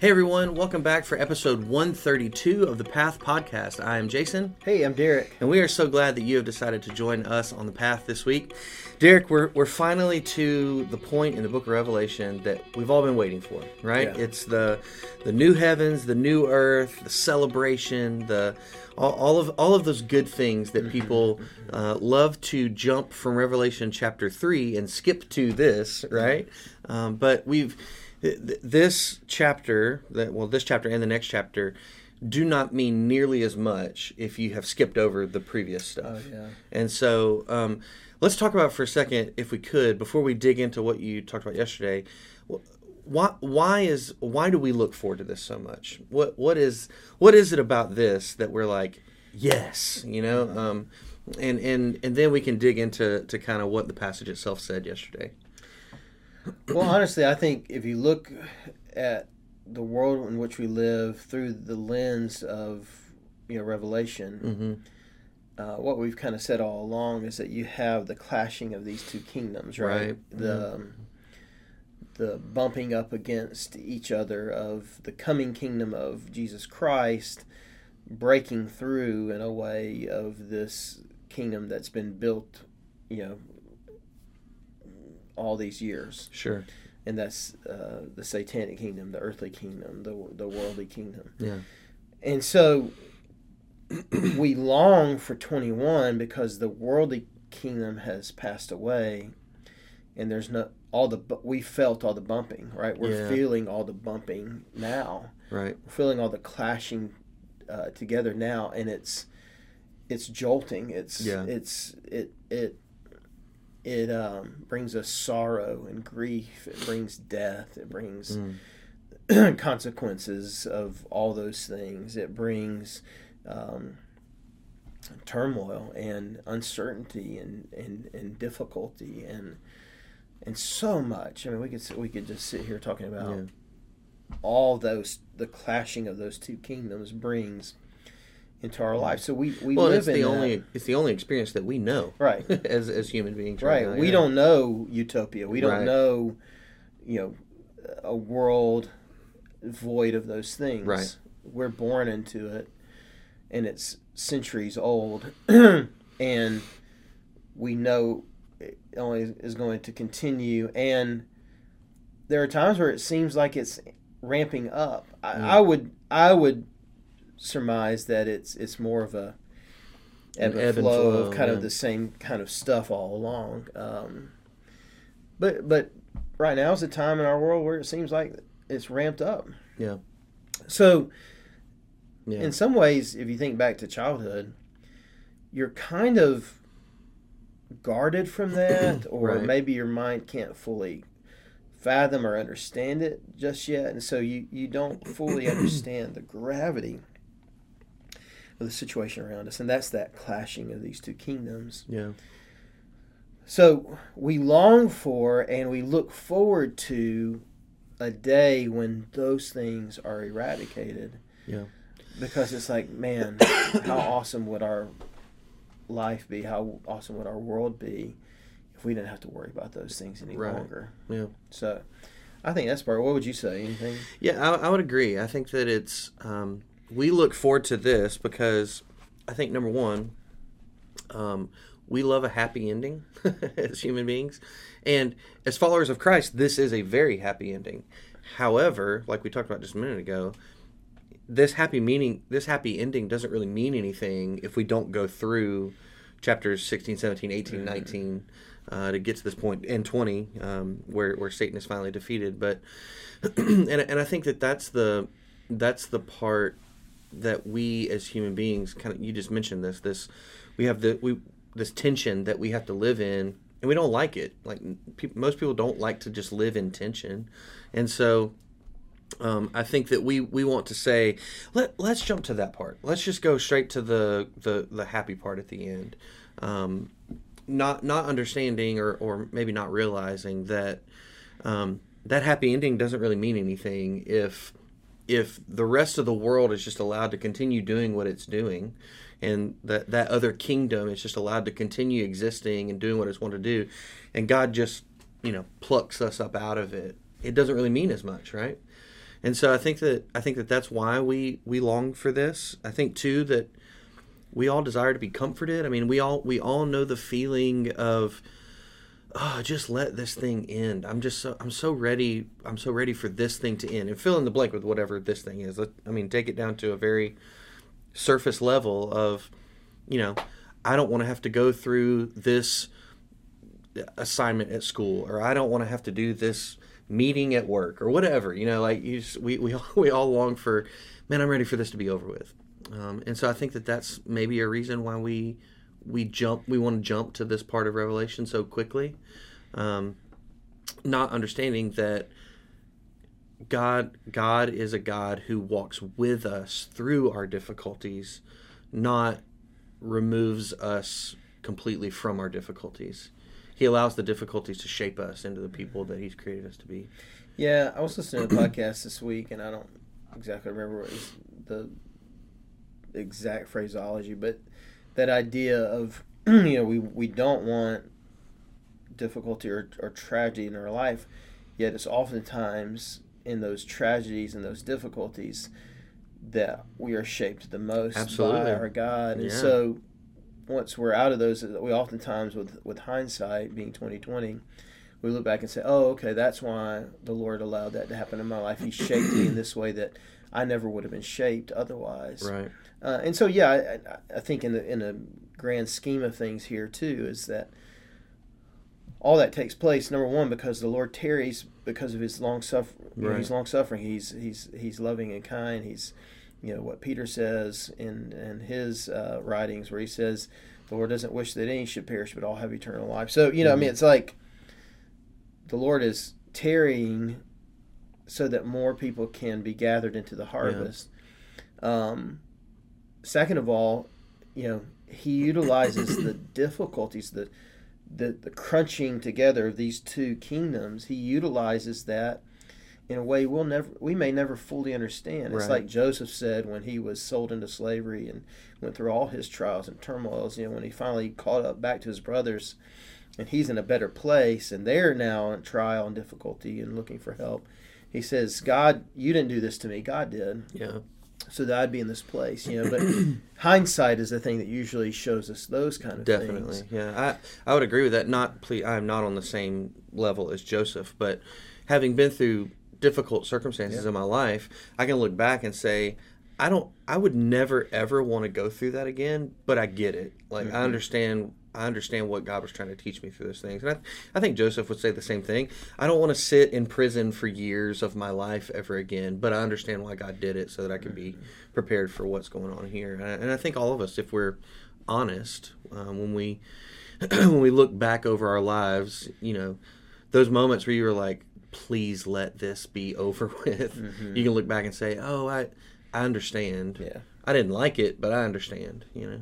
Hey everyone, welcome back for episode 132 of the Path Podcast. I am Jason. Hey, I'm Derrick. And we are so glad that you have decided to join us on the path this week. Derrick, we're, we're finally to the point in the book of Revelation that we've all been waiting for, right? Yeah. It's the the new heavens, the new earth, the celebration, the all, all of all of those good things that people uh, love to jump from Revelation chapter 3 and skip to this, right? Um, but we've this chapter that well this chapter and the next chapter do not mean nearly as much if you have skipped over the previous stuff. Oh, yeah. And so um, let's talk about for a second, if we could, before we dig into what you talked about yesterday. Why, why is why do we look forward to this so much? What what is what is it about this that we're like, yes, you know? Um, and and and then we can dig into to kind of what the passage itself said yesterday. Well, honestly, I think if you look at the world in which we live through the lens of you know Revelation, Mm-hmm. uh, what we've kind of said all along is that you have the clashing of these two kingdoms, right? Right. The um, the bumping up against each other of the coming kingdom of Jesus Christ breaking through in a way of this kingdom that's been built, you know, all these years Sure. and that's uh, the satanic kingdom, the earthly kingdom, the the worldly kingdom. Yeah. And so we long for 21 because the worldly kingdom has passed away and there's no all the we felt all the bumping, right? We're Yeah. feeling all the bumping now. Right. We're feeling all the clashing uh, together now and it's it's jolting. It's Yeah. it's it it it um, brings us sorrow and grief. It brings death. It brings Mm. consequences of all those things. It brings um, turmoil and uncertainty and, and, and difficulty and and so much. I mean, we could we could just sit here talking about Yeah. all those the clashing of those two kingdoms brings into our life. So we we Well, live it's in the that. only it's the only experience that we know, Right. as as human beings, right. now, we yeah. don't know utopia. We don't Right. know, you know, a world void of those things. Right. We're born into it, and it's centuries old, and we know it only is going to continue. And there are times where it seems like it's ramping up. I, Mm. I would I would surmise that it's it's more of a ebb, An and, ebb and flow, flow, of kind yeah. of the same kind of stuff all along. Um, but but right now is a time in our world where it seems like it's ramped up. Yeah. So Yeah. in some ways, if you think back to childhood, you're kind of guarded from that, or Right. maybe your mind can't fully fathom or understand it just yet, and so you you don't fully understand the gravity of the situation around us, and that's that clashing of these two kingdoms. yeah. So we long for and we look forward to a day when those things are eradicated. Yeah. Because it's like, man, how awesome would our life be? How awesome would our world be if we didn't have to worry about those things any Right. longer? Yeah. So I think that's part. What would you say? Anything? Yeah, I, I would agree. I think that it's um, we look forward to this because I think number one, um, we love a happy ending as human beings, and as followers of Christ, this is a very happy ending. However, like we talked about just a minute ago, this happy meaning, this happy ending doesn't really mean anything if we don't go through chapters 16, 17, 18, 19 uh, to get to this point and 20 um, where, where Satan is finally defeated. But and, and I think that that's the that's the part that we as human beings kind of you just mentioned this this we have the we this tension that we have to live in and we don't like it like peop most people don't like to just live in tension and so um, I think that we we want to say let let's jump to that part. Let's just go straight to the the, the happy part at the end. Um, not not understanding or, or maybe not realizing that um, that happy ending doesn't really mean anything if if the rest of the world is just allowed to continue doing what it's doing and that that other kingdom is just allowed to continue existing and doing what it's wanted to do and God just you know plucks us up out of it it doesn't really mean as much right And so I think that I think that that's why we we long for this. I think too that we all desire to be comforted. I mean, we all we all know the feeling of oh, just let this thing end. I'm just so I'm so ready. I'm so ready for this thing to end. And fill in the blank with whatever this thing is. I mean, take it down to a very surface level of, you know, I don't want to have to go through this assignment at school, or I don't want to have to do this meeting at work, or whatever. You know, like you just, we we all, we all long for, man, I'm ready for this to be over with. Um, and so I think that that's maybe a reason why we we jump we want to jump to this part of Revelation so quickly, um, not understanding that God God is a God who walks with us through our difficulties, not removes us completely from our difficulties. He allows the difficulties to shape us into the people that He's created us to be. Yeah, I was listening to a podcast this week, and I don't exactly remember what was the exact phraseology, but that idea of you know we we don't want difficulty or, or tragedy in our life, yet it's oftentimes in those tragedies and those difficulties that we are shaped the most Absolutely. by our God. And Yeah. so once we're out of those, we oftentimes with with hindsight being twenty twenty, we look back and say, "Oh, okay, that's why the Lord allowed that to happen in my life. He shaped me in this way that I never would have been shaped otherwise." Right. Uh, and so, yeah, I, I- think in the in a grand scheme of things here too is that all that takes place. Number one, because the Lord tarries because of His long suffering. Right. He's long suffering. He's he's he's loving and kind. He's you know what Peter says in in his uh, writings where he says the Lord doesn't wish that any should perish but all have eternal life. So you know, I mean, it's like the Lord is tarrying so that more people can be gathered into the harvest. Um, second of all, you know, he utilizes the difficulties, the, the the crunching together of these two kingdoms. He utilizes that in a way we'll never, we may never fully understand. It's Right. like Joseph said when he was sold into slavery and went through all his trials and turmoils. You know, when he finally caught up back to his brothers, and he's in a better place, and they're now in trial and difficulty and looking for help. He says, "God, you didn't do this to me. God did." Yeah. So that I'd be in this place, you know. But hindsight is the thing that usually shows us those kind of Definitely, things. yeah. I I would agree with that. Not ple I'm not on the same level as Joseph, but having been through difficult circumstances Yeah. in my life, I can look back and say, I don't. I would never ever want to go through that again. But I get it. Like Mhm. I understand. I understand what God was trying to teach me through those things, and I, I think Joseph would say the same thing. I don't want to sit in prison for years of my life ever again, but I understand why God did it so that I can be prepared for what's going on here. And I, and I think all of us, if we're honest, um, when we when we look back over our lives, you know, those moments where you were like, "Please let this be over with," Mhm. you can look back and say, "Oh, I I understand. Yeah, I didn't like it, but I understand." You know.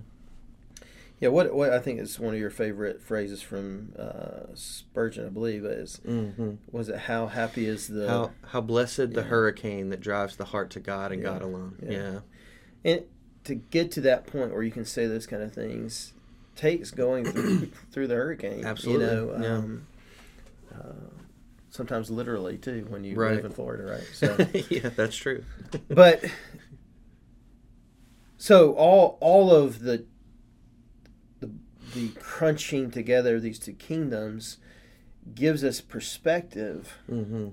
Yeah. What what I think is one of your favorite phrases from uh, Spurgeon, I believe, is hmm was it "How happy is the How how blessed the hurricane that drives the heart to God and Yeah. God alone. Yeah. Yeah. and to get to that point where you can say those kind of things takes going through through the hurricane. Absolutely, you know. yeah. Um, uh, sometimes literally too when you Right. live in Florida, right? So. yeah, that's true. but so all all of the the crunching together of these two kingdoms gives us perspective hmm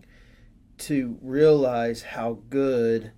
to realize how good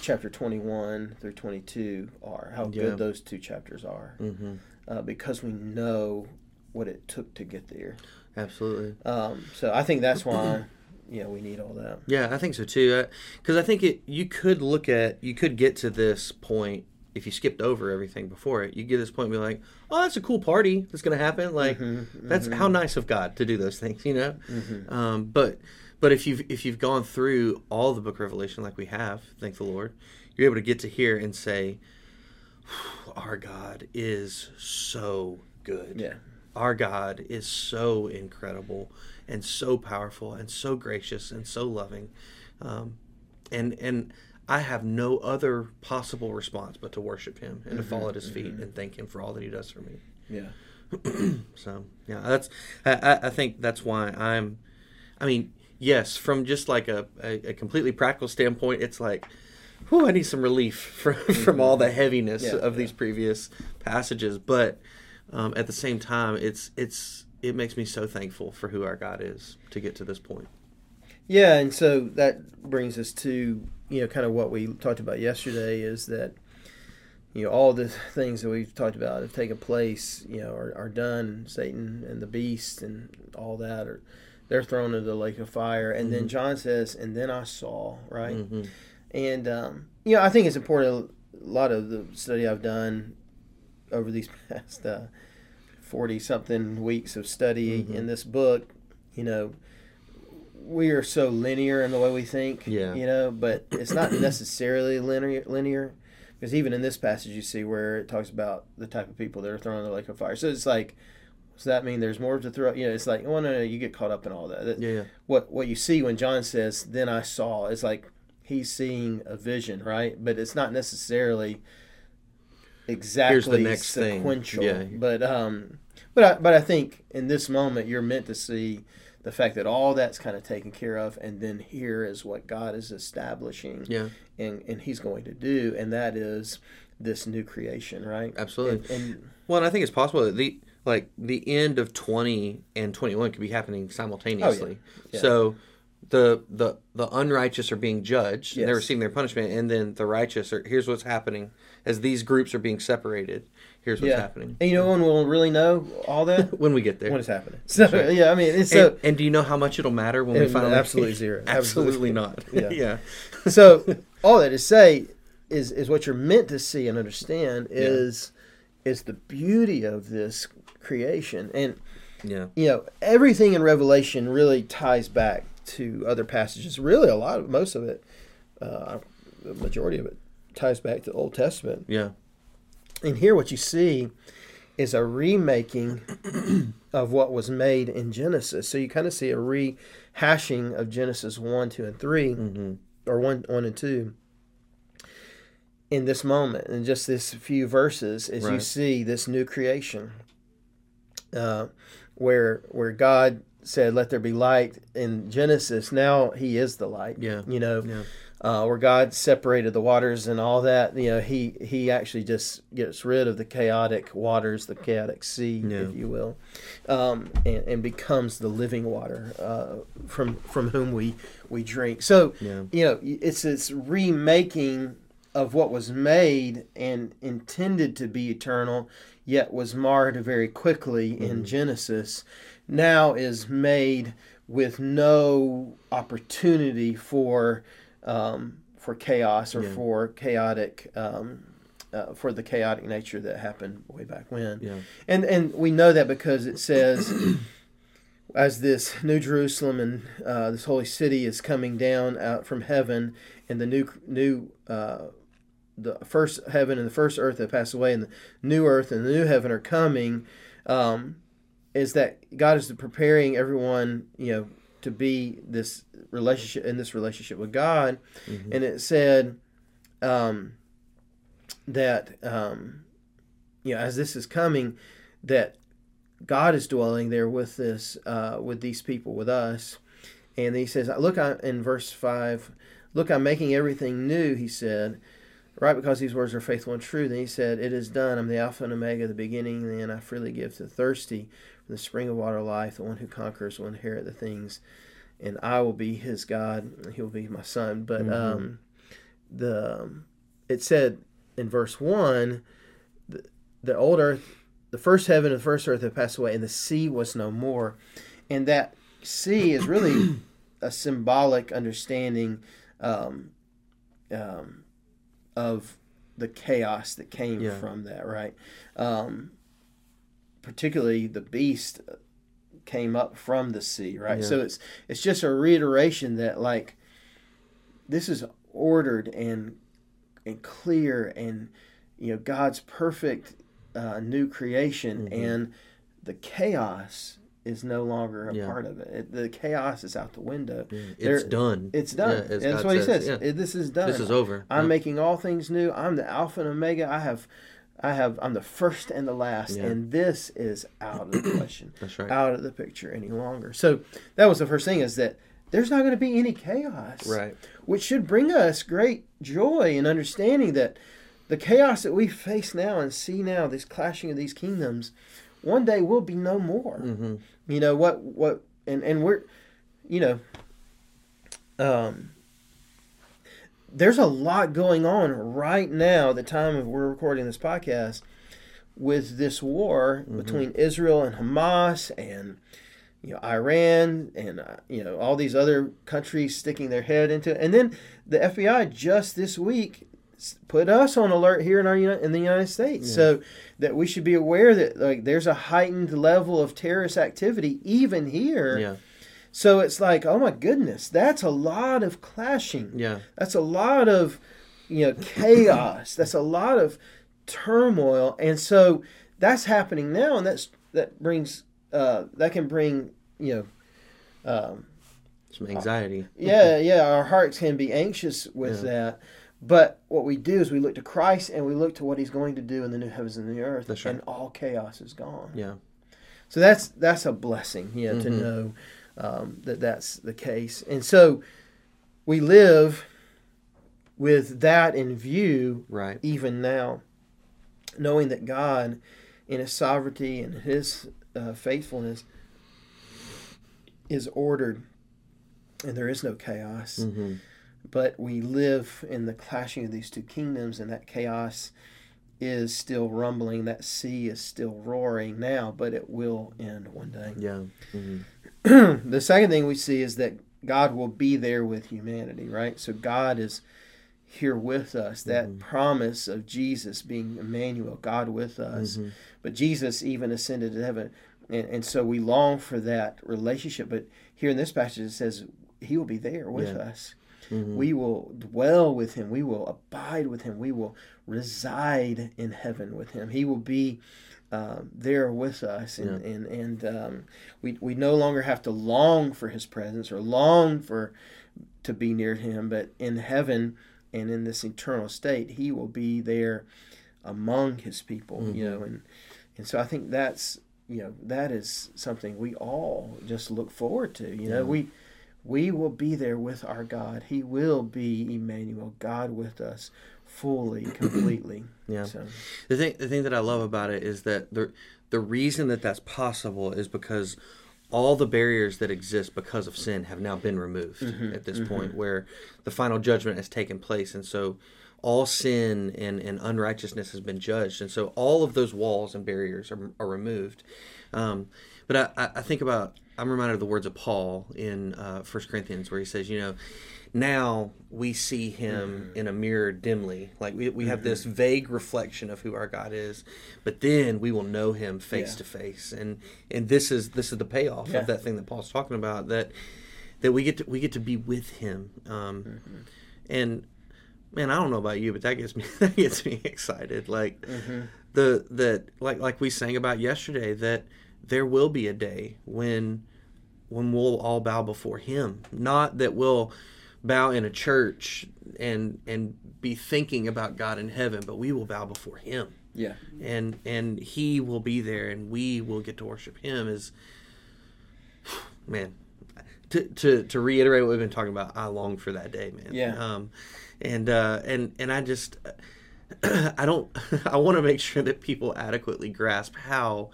chapter 21 through 22 are how Yeah. good those two chapters are hmm uh, because we know what it took to get there Absolutely. um, so i think that's why you know we need all that Yeah, I think so too. Because I think it. You could look at. You could get to this point if you skipped over everything before it. You get to this point and be like, "Oh, that's a cool party that's going to happen." Like Mhm, that's mhm. how nice of God to do those things, you know. Mhm. Um, but but if you've if you've gone through all the Book of Revelation like we have, thank the Lord, you're able to get to here and say, "Our God is so good." yeah our God is so incredible and so powerful and so gracious and so loving, um, and and I have no other possible response but to worship Him and to Mhm, fall at His feet mhm. and thank Him for all that He does for me. yeah so yeah, that's I, I- think that's why I'm. I mean, yes, from just like a, a, a completely practical standpoint, it's like, whew, I need some relief from, from all the heaviness Yeah, of these previous passages. But um, at the same time, it's it's it makes me so thankful for who our God is to get to this point. Yeah, and so that brings us to you know kind of what we talked about yesterday is that you know all the things that we've talked about have taken place you know are, are done satan and the beast and all that are they're thrown into the lake of fire and then Mhm. john says and then i saw right Mhm. and um, you know i think it's important a lot of the study i've done over these past uh, 40 something weeks of study Mhm. in this book you know we are so linear in the way we think Yeah. you know but it's not necessarily linear linear because even in this passage you see where it talks about the type of people that are thrown in the lake of fire so it's like does that mean there's more to throw you know it's like oh no no you get caught up in all that That- Yeah, yeah. what what you see when John says, "Then I saw," it's like he's seeing a vision, right? But it's not necessarily exactly next thing. sequential. Yeah. But um, but I, but I think in this moment you're meant to see the fact that all that's kind of taken care of, and then here is what God is establishing, Yeah, and and He's going to do, and that is this new creation, right? absolutely. And, and Well, and I think it's possible that the like the end of twenty and twenty one could be happening simultaneously. oh, Yeah. So the the the unrighteous are being judged and they're receiving their punishment, and then the righteous are here's what's happening as these groups are being separated. Here's what's yeah, happening and you know when we'll really know all that when we get there. when it's happening. So right. yeah, I mean, it's so. and, and do you know how much it'll matter when we finally absolutely zero. absolutely Absolutely. not. Yeah. yeah. so all that to say is is what you're meant to see and understand is is the beauty of this creation and Yeah. you know everything in revelation really ties back to other passages really a lot of most of it uh, the majority of it ties back to the old testament Yeah. And here what you see is a remaking of what was made in genesis. So you kind of see a rehashing of genesis 1 2 and 3 hmm or one one and two in this moment. In just this few verses as you see this new creation uh, where where god said let there be light. In genesis now he is the light Yeah. you know? Yeah. Uh, where god separated the waters and all that you know he he actually just gets rid of the chaotic waters the chaotic sea Yeah. if you will um, and, and becomes the living water uh, from from whom we we drink so Yeah. you know it's this remaking of what was made and intended to be eternal yet was marred very quickly Mm-hmm. in genesis now is made with no opportunity for um, for chaos or Yeah. for chaotic um, uh, for the chaotic nature that happened way back when Yeah. and and we know that because it says as this new Jerusalem and uh, this holy city is coming down out from heaven, and the new new uh, the first heaven and the first earth that passed away, and the new earth and the new heaven are coming. Um, is that God is preparing everyone, you know, to be this relationship in this relationship with God, Mhm. and it said um, that um, you know as this is coming, that God is dwelling there with this uh, with these people with us, and he says, "Look, I, in verse five, look, I'm making everything new." He said, "Right, because these words are faithful and true." Then he said, "It is done. I'm the Alpha and Omega, the beginning and the end. I freely give to the thirsty from the spring of water of life. The one who conquers will inherit the things, and I will be his God. and He will be my son." But Mhm. um, the um, it said in verse one, the, the old earth the first heaven and the first earth have passed away, and the sea was no more. And that sea is really a symbolic understanding um, um, of the chaos that came Yeah. from that, right? Um, particularly the beast came up from the sea, right? Yeah. So it's it's just a reiteration that like this is ordered and and clear and you know God's perfect uh, new creation Mhm. and the chaos is no longer a Yeah. part of it. it. The chaos is out the window. Yeah. It's done. It's done. Yeah, That's God what he says, says. yeah. It- this is done. This is over. I'm making all things new. I'm the Alpha and Omega. I have, I have. I'm the first and the last, and this is out of the question, That's right. out of the picture any longer. So that was the first thing is that there's not going to be any chaos. Right. Which should bring us great joy and understanding that the chaos that we face now and see now, this clashing of these kingdoms, one day we'll be no more. Mm-hmm. You know what? What? And and we're, you know, um, there's a lot going on right now. The time of we're recording this podcast, with this war Mm-hmm. between Israel and Hamas and you know Iran and uh, you know all these other countries sticking their head into it. And then the FBI just this week put us on alert here in our in the United States, Yeah. so that we should be aware that like there's a heightened level of terrorist activity even here. Yeah. So it's like, oh my goodness, that's a lot of clashing. Yeah. That's a lot of, you know, chaos. that's a lot of turmoil, and so that's happening now, and that's that brings uh, that can bring you know, um, Some anxiety. yeah, yeah, our hearts can be anxious with Yeah. that. But what we do is we look to Christ and we look to what He's going to do in the new heavens and the earth, right. and all chaos is gone. Yeah. So that's that's a blessing, yeah, to Mhm. know um, that that's the case. And so we live with that in view Right. even now, knowing that God, in His sovereignty and His uh, faithfulness, is ordered, and there is no chaos. Mm-hmm. But we live in the clashing of these two kingdoms, and that chaos is still rumbling. That sea is still roaring now, but it will end one day. Yeah. Mm-hmm. the second thing we see is that God will be there with humanity, right? So God is here with us. That Mhm. promise of Jesus being Emmanuel, God with us. Mhm. But Jesus even ascended to heaven. And, and so we long for that relationship. But here in this passage, it says he will be there with Yeah. us. Mhm. We will dwell with him. We will abide with him. We will reside in heaven with him. He will be um, there with us, and and and um, we we no longer have to long for his presence or long for to be near him, but in heaven and in this eternal state, he will be there among his people. You Mhm. know, and and so I think that's you know that is something we all just look forward to. You know, Yeah. we we will be there with our God. He will be Emmanuel, God with us, fully, completely. Yeah. So, The thing, the thing that I love about it is that the the reason that that's possible is because all the barriers that exist because of sin have now been removed Mm-hmm, at this point, where the final judgment has taken place, and so all sin and, and unrighteousness has been judged, and so all of those walls and barriers are, are removed. Um, but I- I think about I'm reminded of the words of Paul in uh, 1 Corinthians where he says, you know, now we see him in a mirror dimly. Like we, we have this vague reflection of who our God is, but then we will know him face Yeah. to face. And and this is this is the payoff Yeah. of that thing that Paul's talking about that that we get to we get to be with him. Um, Mm-hmm. and man, I don't know about you, but that gets me that gets me excited. Like Mm-hmm. the that like like we sang about yesterday that there will be a day when when we'll all bow before him not that we'll bow in a church and and be thinking about God in heaven but we will bow before him yeah. and and he will be there and we will get to worship him is man to, to to reiterate what we've been talking about i long for that day man Yeah. um and uh and and i just i don't i want to make sure that people adequately grasp how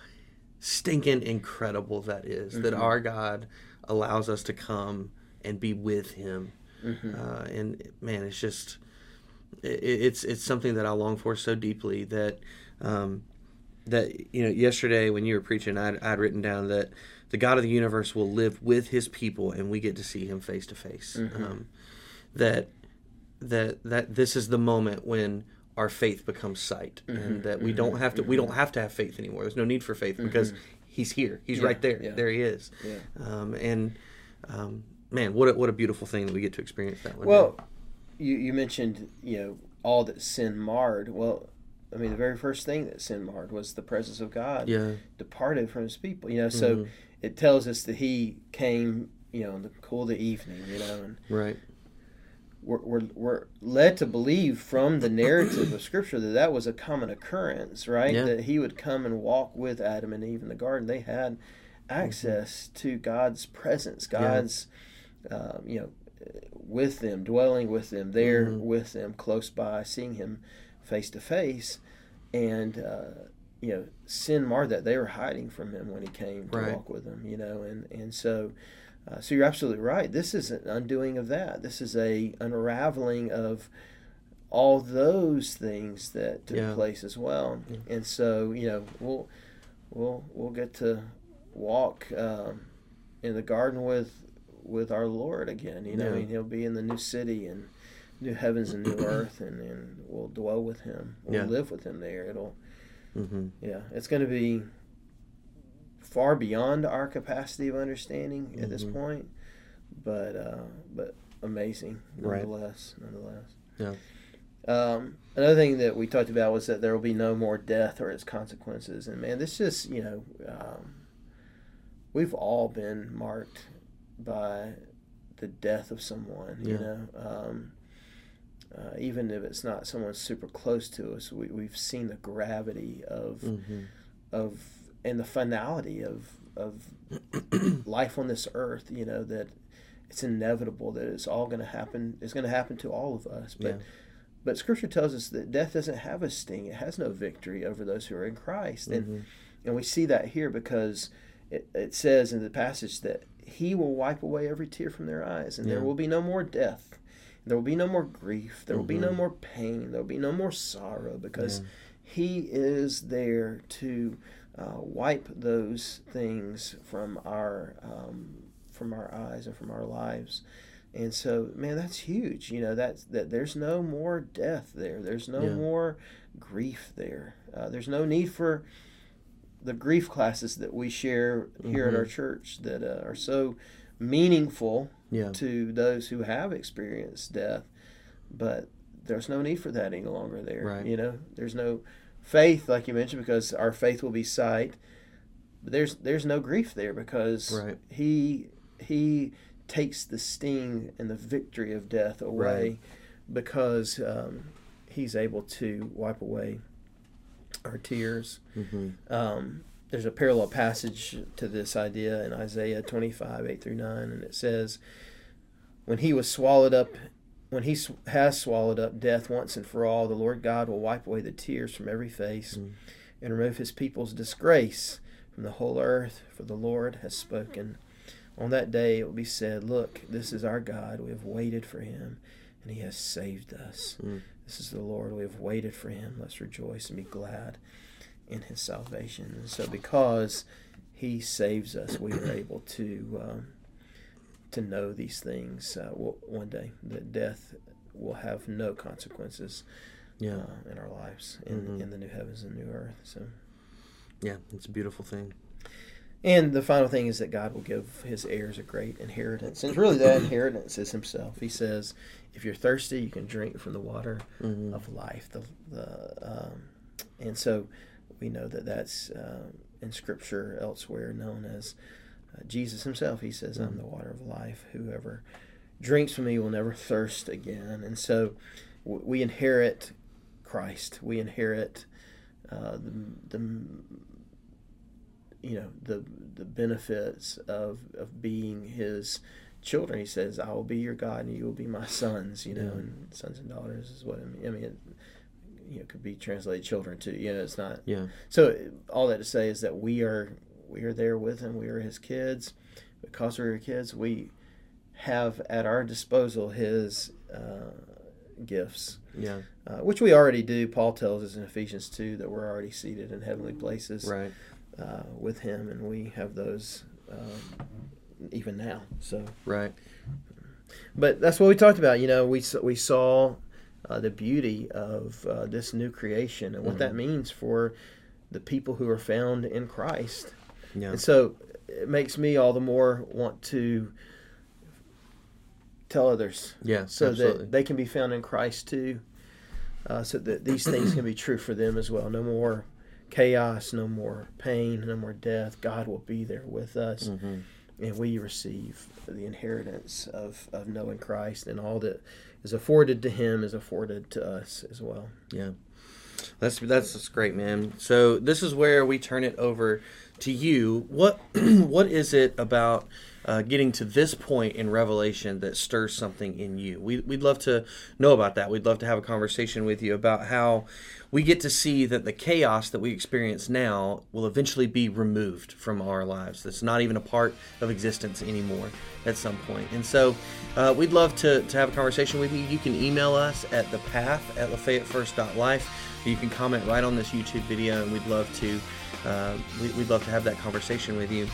stinking incredible that is, that our god allows us to come and be with him. Uh, and man it's just it, it's it's something that I long for so deeply that um, that you know yesterday when you were preaching I'd, I'd written down that the God of the universe will live with His people and we get to see Him face to face. Um, That that that this is the moment when our faith becomes sight and that we don't have to we don't have to have faith anymore. There's no need for faith because He's here. He's Yeah, right there. yeah. There He is. Yeah. Um, and um, man, what a, what a beautiful thing that we get to experience that one. Well, you, you mentioned, you know, all that sin marred. Well, I mean, the very first thing that sin marred was the presence of God yeah, departed from his people. You know, so Mhm. it tells us that he came, you know, in the cool of the evening, you know, and right. We're, we're, we're led to believe from the narrative of Scripture that that was a common occurrence, right? Yeah. That he would come and walk with Adam and Eve in the garden. They had access to God's presence, God's um, you know, with them, dwelling with them, there Mhm. with them, close by, seeing him face to face, and uh, you know, sin marred that they were hiding from him when he came to Right. walk with them. You know, and and so. Uh, so you're absolutely right. This is an undoing of that. This is a unraveling of all those things that took Yeah. place as well. Yeah. And so you know we'll we'll we'll get to walk um, in the garden with with our Lord again. You know, Yeah. I mean, He'll be in the new city and new heavens and new earth, and, and we'll dwell with Him. We'll live with Him there. It'll Mm-hmm. yeah, it's going to be far beyond our capacity of understanding at this Mhm. point, but uh, but amazing Right. nonetheless. Nonetheless. Yeah. Um, another thing that we talked about was that there will be no more death or its consequences, and man, this just you know, um, we've all been marked by the death of someone. You know. Um, uh, even if it's not someone super close to us, we, we've seen the gravity of Mm-hmm. of and the finality of of life on this earth. You know that it's inevitable that it's all going to happen. It's going to happen to all of us. But Yeah. but Scripture tells us that death doesn't have a sting. It has no victory over those who are in Christ. And Mm-hmm. and we see that here because it, it says in the passage that He will wipe away every tear from their eyes, and there will be no more death. There will be no more grief. There will be no Mhm. more pain. There will be no more sorrow because Yeah. He is there to uh, wipe those things from our um, from our eyes and from our lives. And so, man, that's huge. You know that that there's no more death there. There's no Yeah. more grief there. Uh, there's no need for the grief classes that we share here at Mhm. our church that uh, are so meaningful Yeah. to those who have experienced death. But there's no need for that any longer there. Right. You know, there's no faith, like you mentioned, because our faith will be sight. But there's there's no grief there because Right. he he takes the sting and the victory of death away Right. because um, he's able to wipe away our tears. Mm-hmm. Um, there's a parallel passage to this idea in Isaiah 25, 8 through 9, and it says, When he was swallowed up, when he sw- has swallowed up death once and for all, the Lord God will wipe away the tears from every face Mm. and remove his people's disgrace from the whole earth, for the Lord has spoken. On that day it will be said, Look, this is our God. We have waited for him, and he has saved us. Mm. This is the Lord. We have waited for him. Let's rejoice and be glad in his salvation. And so, because he saves us, we are able to um, to know these things uh, w- one day that death will have no consequences Yeah. uh, in our lives in, Mhm. in the new heavens and new earth. So, Yeah. It's a beautiful thing. and the final thing is that God will give His heirs a great inheritance, and really that inheritance is Himself. He says, "If you're thirsty, you can drink from the water Mm-hmm. of life." The, the um, and so we know that that's uh, in Scripture elsewhere known as uh, Jesus Himself. He says, "I'm Mhm. the water of life. Whoever drinks from me will never thirst again." And so w- we inherit Christ. We inherit uh, the, the you know the the benefits of of being His children. He says, "I will be your God, and you will be my sons." You know, Yeah. and sons and daughters is what I mean. I mean, it, you know, could be translated children too. You know, it's not. Yeah. So all that to say is that we are we are there with Him. We are His kids. Because we're kids, we have at our disposal His uh, gifts Yeah. uh, which we already do. Paul tells us in Ephesians 2 that we're already seated in heavenly places Right. uh, with him, and we have those um, even now. So, Right. but that's what we talked about. You know, we we saw uh, the beauty of uh, this new creation and what that Mhm. means for the people who are found in Christ. Yeah. And so it makes me all the more want to tell others Yeah. so absolutely. that they can be found in Christ too. Uh, so that these things can be true for them as well. No more chaos, no more pain, no more death. God will be there with us, Mhm. and we receive the inheritance of, of knowing Christ, and all that is afforded to Him is afforded to us as well. Yeah. That's that's, that's great, man. So this is where we turn it over to you. What what is it about uh, getting to this point in Revelation that stirs something in you. We, we'd love to know about that. We'd love to have a conversation with you about how we get to see that the chaos that we experience now will eventually be removed from our lives. That's not even a part of existence anymore at some point. And so uh, we'd love to, to have a conversation with you. You can email us at the path at lafayettefirst.life. You can comment right on this YouTube video, and we'd love to uh, we, would love to have that conversation with you.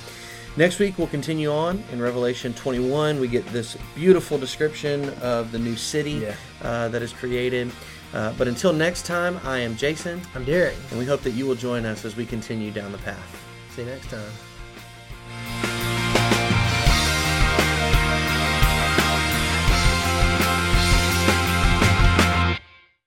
Next week, we'll continue on in Revelation 21. We get this beautiful description of the new city Yeah. uh, that is created. Uh, but until next time, I am Jason, I'm Derrick. and we hope that you will join us as we continue down the path. See you next time.